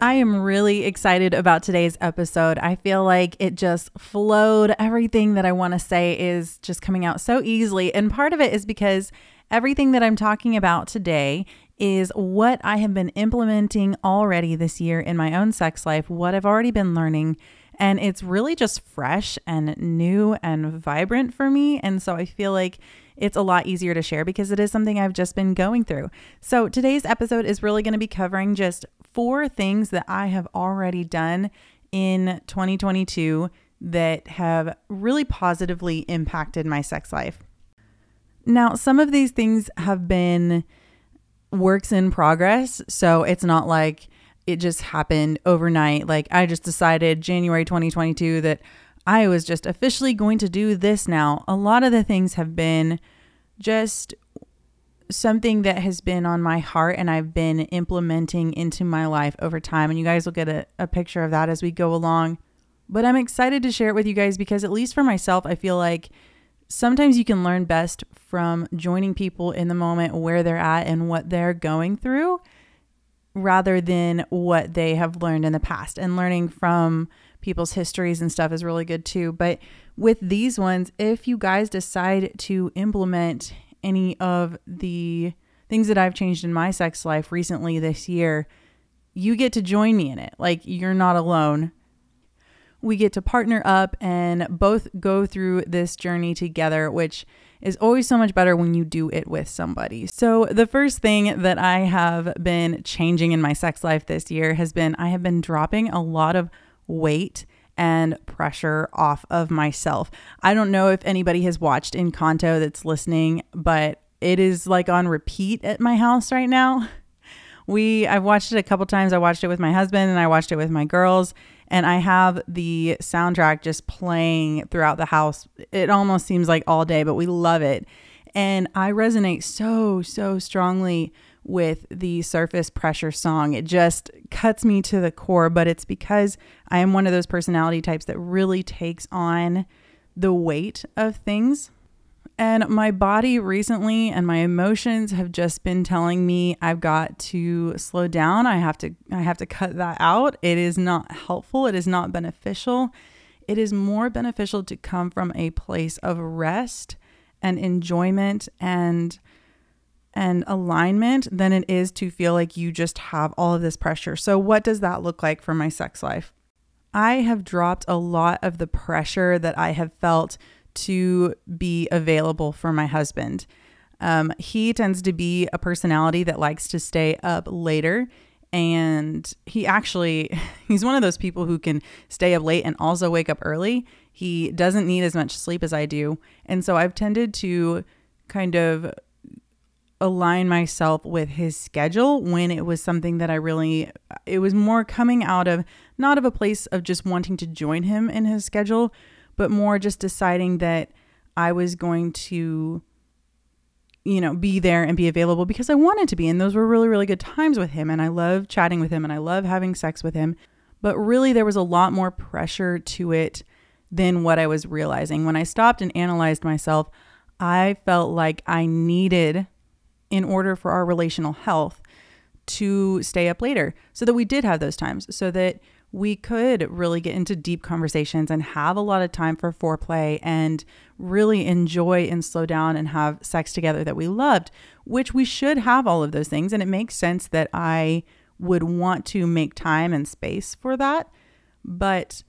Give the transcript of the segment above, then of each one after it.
I am really excited about today's episode. I feel like it just flowed. Everything that I want to say is just coming out so easily. And part of it is because everything that I'm talking about today is what I have been implementing already this year in my own sex life, what I've already been learning. And it's really just fresh and new and vibrant for me. And so I feel like it's a lot easier to share because it is something I've just been going through. So today's episode is really going to be covering just four things that I have already done in 2022 that have really positively impacted my sex life. Now, some of these things have been works in progress. So it's not like it just happened overnight. Like I just decided January 2022 that I was just officially going to do this now. A lot of the things have been just something that has been on my heart and I've been implementing into my life over time. And you guys will get a, a picture of that as we go along. But I'm excited to share it with you guys because, at least for myself, I feel like sometimes you can learn best from joining people in the moment where they're at and what they're going through rather than what they have learned in the past. And learning from people's histories and stuff is really good too. But with these ones, if you guys decide to implement any of the things that I've changed in my sex life recently this year, you get to join me in it. Like you're not alone. We get to partner up and both go through this journey together, which is always so much better when you do it with somebody. So, the first thing that I have been changing in my sex life this year has been I have been dropping a lot of weight and pressure off of myself. I don't know if anybody has watched Encanto that's listening, but it is like on repeat at my house right now. We I've watched it a couple times. I watched it with my husband and I watched it with my girls and I have the soundtrack just playing throughout the house. It almost seems like all day, but we love it. And I resonate so so strongly with the surface pressure song. It just cuts me to the core, but it's because I am one of those personality types that really takes on the weight of things. And my body recently and my emotions have just been telling me I've got to slow down. I have to I have to cut that out. It is not helpful. It is not beneficial. It is more beneficial to come from a place of rest and enjoyment and and alignment than it is to feel like you just have all of this pressure. So, what does that look like for my sex life? I have dropped a lot of the pressure that I have felt to be available for my husband. Um, he tends to be a personality that likes to stay up later. And he actually, he's one of those people who can stay up late and also wake up early. He doesn't need as much sleep as I do. And so I've tended to kind of align myself with his schedule when it was something that I really it was more coming out of not of a place of just wanting to join him in his schedule, but more just deciding that I was going to you know, be there and be available because I wanted to be and those were really really good times with him and I love chatting with him and I love having sex with him. But really there was a lot more pressure to it than what I was realizing. When I stopped and analyzed myself, I felt like I needed in order for our relational health to stay up later so that we did have those times so that we could really get into deep conversations and have a lot of time for foreplay and really enjoy and slow down and have sex together that we loved, which we should have all of those things. And it makes sense that I would want to make time and space for that. But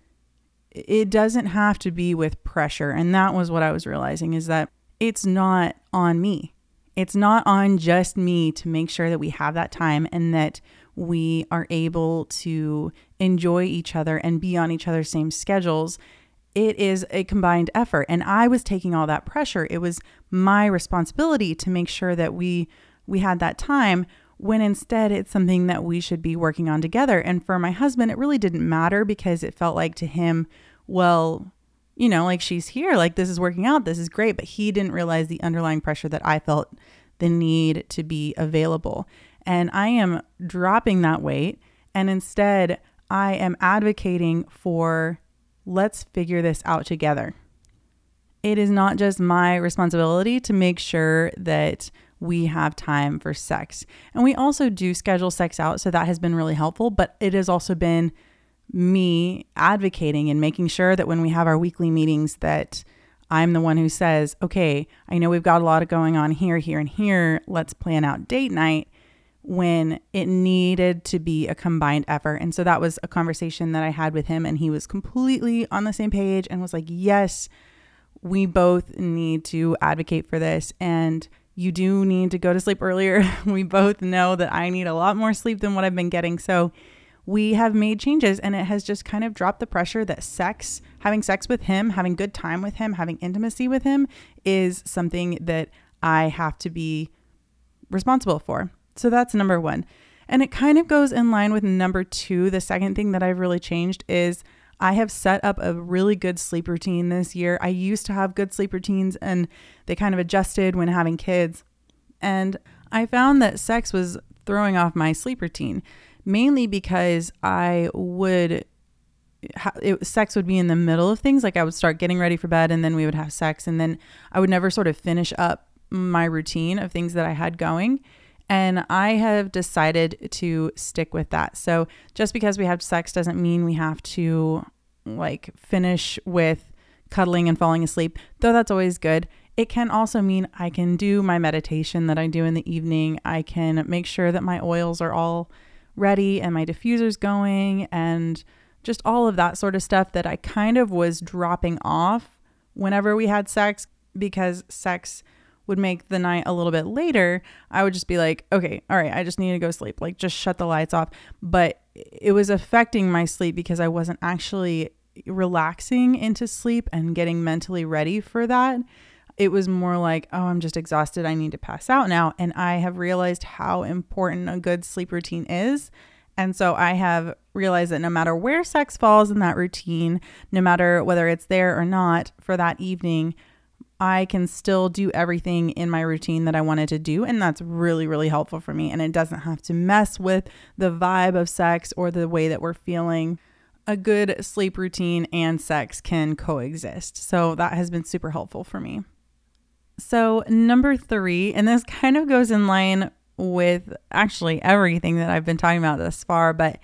it doesn't have to be with pressure. And that was what I was realizing is that it's not on me. It's not on just me to make sure that we have that time and that we are able to enjoy each other and be on each other's same schedules. It is a combined effort. And I was taking all that pressure. It was my responsibility to make sure that we we had that time when instead it's something that we should be working on together. And for my husband, it really didn't matter because it felt like to him, well, you know, like she's here, like this is working out, this is great. But he didn't realize the underlying pressure that I felt the need to be available. And I am dropping that weight. And instead, I am advocating for let's figure this out together. It is not just my responsibility to make sure that we have time for sex. And we also do schedule sex out, so that has been really helpful, but it has also been me advocating and making sure that when we have our weekly meetings that I'm the one who says, "Okay, I know we've got a lot of going on here, here and here. Let's plan out date night." when it needed to be a combined effort. And so that was a conversation that I had with him and he was completely on the same page and was like, "Yes, we both need to advocate for this and you do need to go to sleep earlier. we both know that I need a lot more sleep than what I've been getting. So we have made changes and it has just kind of dropped the pressure that sex, having sex with him, having good time with him, having intimacy with him is something that I have to be responsible for. So that's number one. And it kind of goes in line with number two. The second thing that I've really changed is I have set up a really good sleep routine this year. I used to have good sleep routines and they kind of adjusted when having kids. And I found that sex was throwing off my sleep routine, mainly because I would. It, sex would be in the middle of things. Like I would start getting ready for bed and then we would have sex. And then I would never sort of finish up my routine of things that I had going. And I have decided to stick with that. So just because we have sex doesn't mean we have to like finish with cuddling and falling asleep, though that's always good. It can also mean I can do my meditation that I do in the evening. I can make sure that my oils are all ready and my diffuser's going and just all of that sort of stuff that I kind of was dropping off whenever we had sex because sex would make the night a little bit later, I would just be like, okay, all right, I just need to go sleep. Like, just shut the lights off. But it was affecting my sleep because I wasn't actually relaxing into sleep and getting mentally ready for that. It was more like, oh, I'm just exhausted. I need to pass out now. And I have realized how important a good sleep routine is. And so I have realized that no matter where sex falls in that routine, no matter whether it's there or not for that evening, I can still do everything in my routine that I wanted to do. And that's really, really helpful for me. And it doesn't have to mess with the vibe of sex or the way that we're feeling. A good sleep routine and sex can coexist. So that has been super helpful for me. So, number three, and this kind of goes in line with actually everything that I've been talking about thus far, but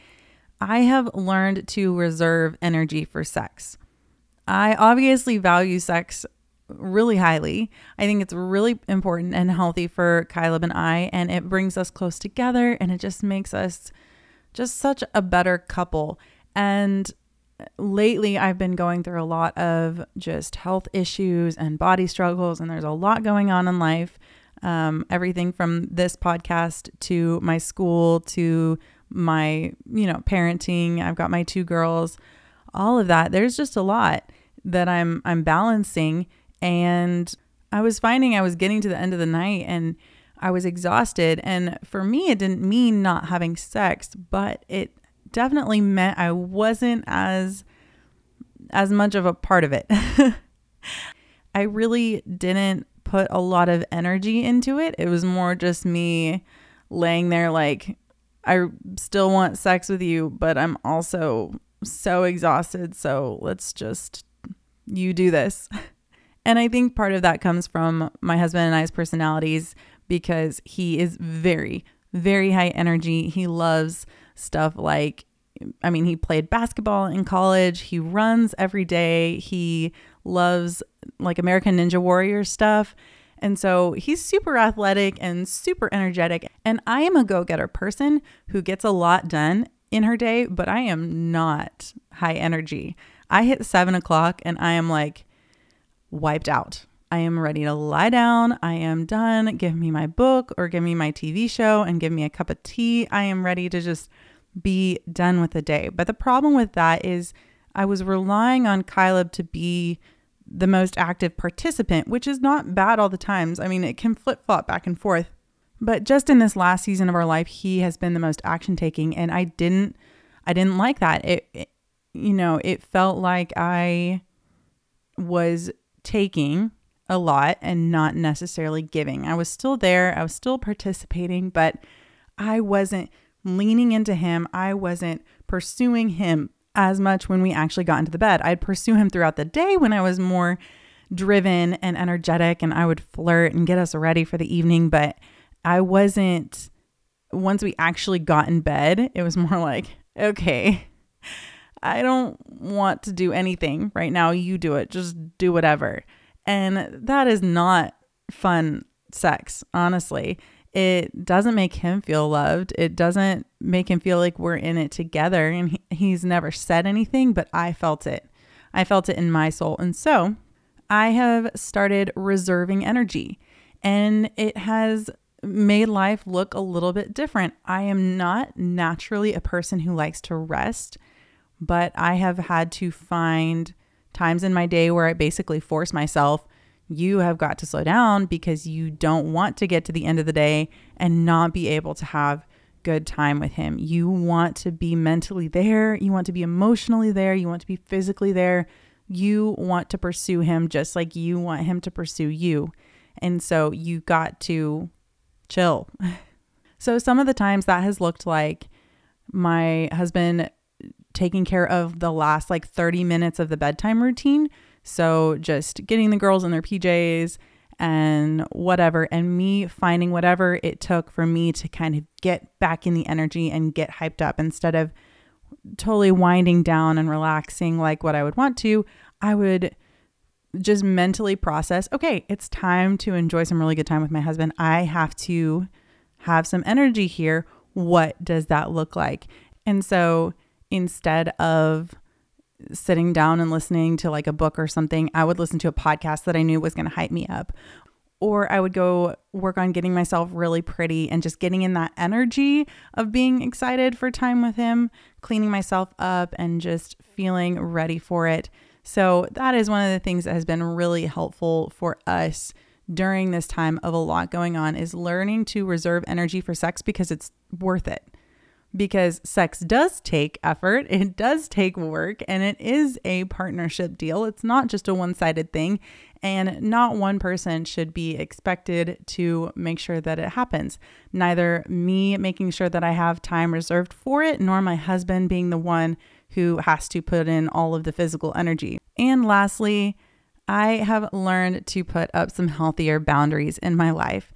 I have learned to reserve energy for sex. I obviously value sex really highly. I think it's really important and healthy for Caleb and I, and it brings us close together and it just makes us just such a better couple. And lately, I've been going through a lot of just health issues and body struggles, and there's a lot going on in life. Um, everything from this podcast to my school to my, you know, parenting. I've got my two girls, all of that. There's just a lot that I'm I'm balancing and I was finding I was getting to the end of the night and I was exhausted. And for me, it didn't mean not having sex, but it definitely meant I wasn't as as much of a part of it. I really didn't put a lot of energy into it. It was more just me laying there like I still want sex with you, but I'm also so exhausted, so let's just you do this. And I think part of that comes from my husband and I's personalities because he is very, very high energy. He loves stuff like, I mean, he played basketball in college, he runs every day, he loves like American Ninja Warrior stuff. And so he's super athletic and super energetic. And I am a go getter person who gets a lot done in her day, but I am not high energy. I hit seven o'clock and I am like wiped out. I am ready to lie down. I am done. Give me my book or give me my TV show and give me a cup of tea. I am ready to just be done with the day. But the problem with that is I was relying on Caleb to be the most active participant, which is not bad all the times. I mean, it can flip flop back and forth. But just in this last season of our life, he has been the most action taking and I didn't I didn't like that. It, it you know, it felt like I was taking a lot and not necessarily giving. I was still there, I was still participating, but I wasn't leaning into him. I wasn't pursuing him as much when we actually got into the bed. I'd pursue him throughout the day when I was more driven and energetic and I would flirt and get us ready for the evening, but I wasn't once we actually got in bed, it was more like, okay, I don't want to do anything right now. You do it. Just do whatever. And that is not fun sex, honestly. It doesn't make him feel loved. It doesn't make him feel like we're in it together. And he, he's never said anything, but I felt it. I felt it in my soul. And so I have started reserving energy, and it has made life look a little bit different. I am not naturally a person who likes to rest, but I have had to find times in my day where I basically force myself, you have got to slow down because you don't want to get to the end of the day and not be able to have good time with him. You want to be mentally there, you want to be emotionally there, you want to be physically there. You want to pursue him just like you want him to pursue you. And so you got to chill. So some of the times that has looked like my husband taking care of the last like 30 minutes of the bedtime routine. So just getting the girls in their PJs and whatever, and me finding whatever it took for me to kind of get back in the energy and get hyped up instead of totally winding down and relaxing like what I would want to. I would just mentally process okay, it's time to enjoy some really good time with my husband. I have to have some energy here. What does that look like? And so instead of sitting down and listening to like a book or something, I would listen to a podcast that I knew was going to hype me up. Or I would go work on getting myself really pretty and just getting in that energy of being excited for time with him, cleaning myself up and just feeling ready for it. So, that is one of the things that has been really helpful for us during this time of a lot going on is learning to reserve energy for sex because it's worth it because sex does take effort, it does take work, and it is a partnership deal. It's not just a one sided thing, and not one person should be expected to make sure that it happens. Neither me making sure that I have time reserved for it, nor my husband being the one who has to put in all of the physical energy. And lastly, I have learned to put up some healthier boundaries in my life.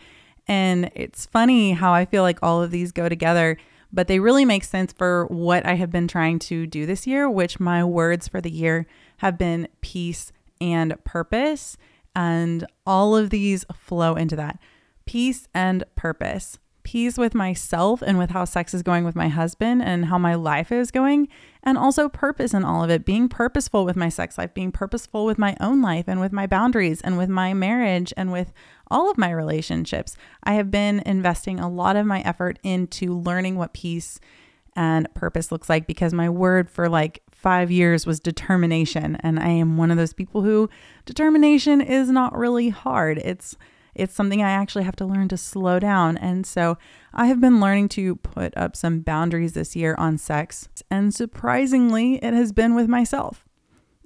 And it's funny how I feel like all of these go together but they really make sense for what I have been trying to do this year, which my words for the year have been peace and purpose. And all of these flow into that peace and purpose peace with myself and with how sex is going with my husband and how my life is going, and also purpose in all of it, being purposeful with my sex life, being purposeful with my own life and with my boundaries and with my marriage and with all of my relationships. I have been investing a lot of my effort into learning what peace and purpose looks like because my word for like five years was determination. And I am one of those people who determination is not really hard. It's it's something I actually have to learn to slow down. And so I have been learning to put up some boundaries this year on sex. And surprisingly, it has been with myself.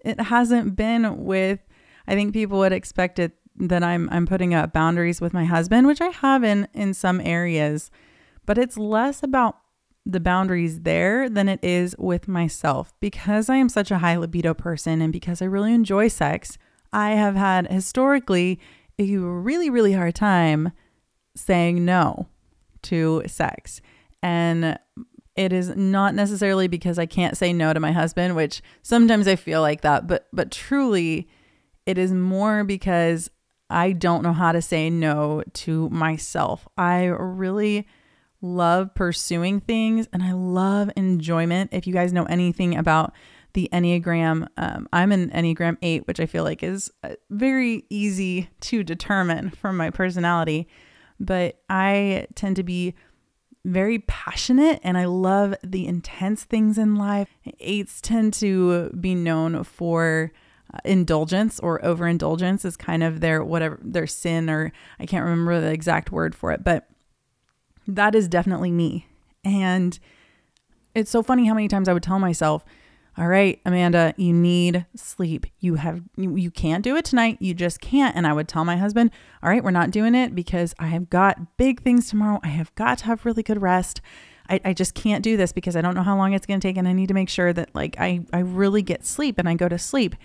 It hasn't been with, I think people would expect it that I'm I'm putting up boundaries with my husband, which I have in in some areas, but it's less about the boundaries there than it is with myself because I am such a high libido person and because I really enjoy sex. I have had historically a really, really hard time saying no to sex. And it is not necessarily because I can't say no to my husband, which sometimes I feel like that, but but truly it is more because I don't know how to say no to myself. I really love pursuing things and I love enjoyment. If you guys know anything about the Enneagram. Um, I'm an Enneagram 8, which I feel like is uh, very easy to determine from my personality. But I tend to be very passionate and I love the intense things in life. Eights tend to be known for uh, indulgence or overindulgence is kind of their whatever their sin or I can't remember the exact word for it, but that is definitely me. And it's so funny how many times I would tell myself, all right, Amanda, you need sleep. You have you, you can't do it tonight. You just can't. And I would tell my husband, all right, we're not doing it because I have got big things tomorrow. I have got to have really good rest. I, I just can't do this because I don't know how long it's going to take and I need to make sure that like I I really get sleep and I go to sleep.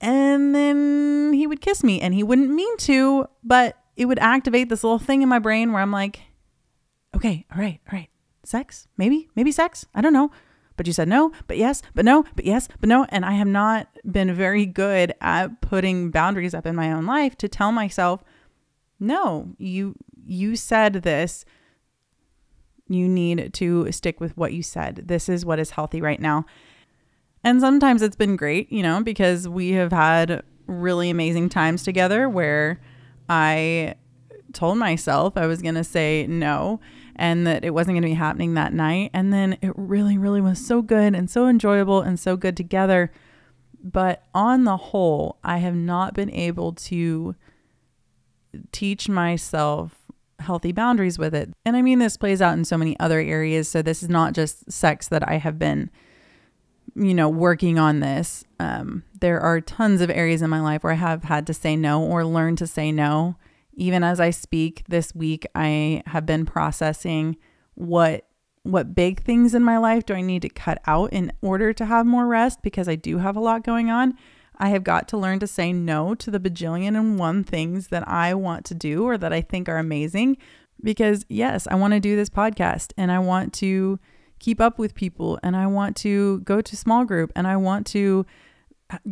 And then he would kiss me and he wouldn't mean to, but it would activate this little thing in my brain where I'm like, okay, all right, all right, sex, maybe, maybe sex. I don't know but you said no, but yes, but no, but yes, but no. And I have not been very good at putting boundaries up in my own life to tell myself, no, you you said this. You need to stick with what you said. This is what is healthy right now. And sometimes it's been great, you know, because we have had really amazing times together where I told myself I was going to say no and that it wasn't going to be happening that night. And then it really, really was so good and so enjoyable and so good together. But on the whole, I have not been able to teach myself healthy boundaries with it. And I mean, this plays out in so many other areas. So this is not just sex that I have been, you know, working on this. Um, there are tons of areas in my life where I have had to say no or learn to say no even as I speak this week, I have been processing what what big things in my life do I need to cut out in order to have more rest because I do have a lot going on. I have got to learn to say no to the bajillion and one things that I want to do or that I think are amazing because yes, I want to do this podcast and I want to keep up with people and I want to go to small group and I want to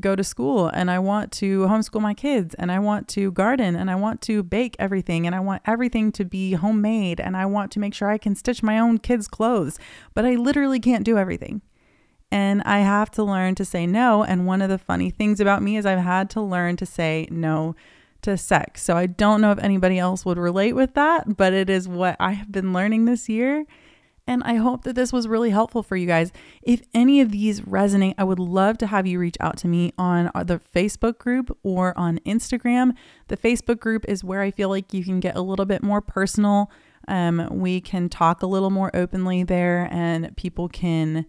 go to school and I want to homeschool my kids and I want to garden and I want to bake everything and I want everything to be homemade and I want to make sure I can stitch my own kids' clothes. But I literally can't do everything. And I have to learn to say no. And one of the funny things about me is I've had to learn to say no to sex. So I don't know if anybody else would relate with that, but it is what I have been learning this year. And I hope that this was really helpful for you guys. If any of these resonate, I would love to have you reach out to me on the Facebook group or on Instagram. The Facebook group is where I feel like you can get a little bit more personal. Um, we can talk a little more openly there, and people can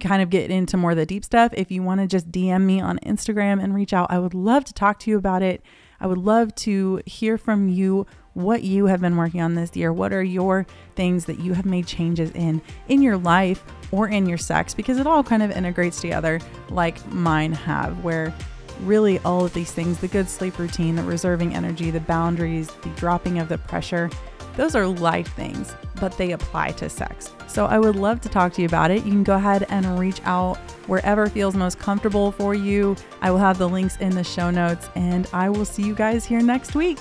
kind of get into more of the deep stuff. If you want to just DM me on Instagram and reach out, I would love to talk to you about it. I would love to hear from you what you have been working on this year. What are your things that you have made changes in in your life or in your sex because it all kind of integrates together like mine have where really all of these things, the good sleep routine, the reserving energy, the boundaries, the dropping of the pressure, those are life things, but they apply to sex. So I would love to talk to you about it. You can go ahead and reach out wherever feels most comfortable for you. I will have the links in the show notes, and I will see you guys here next week.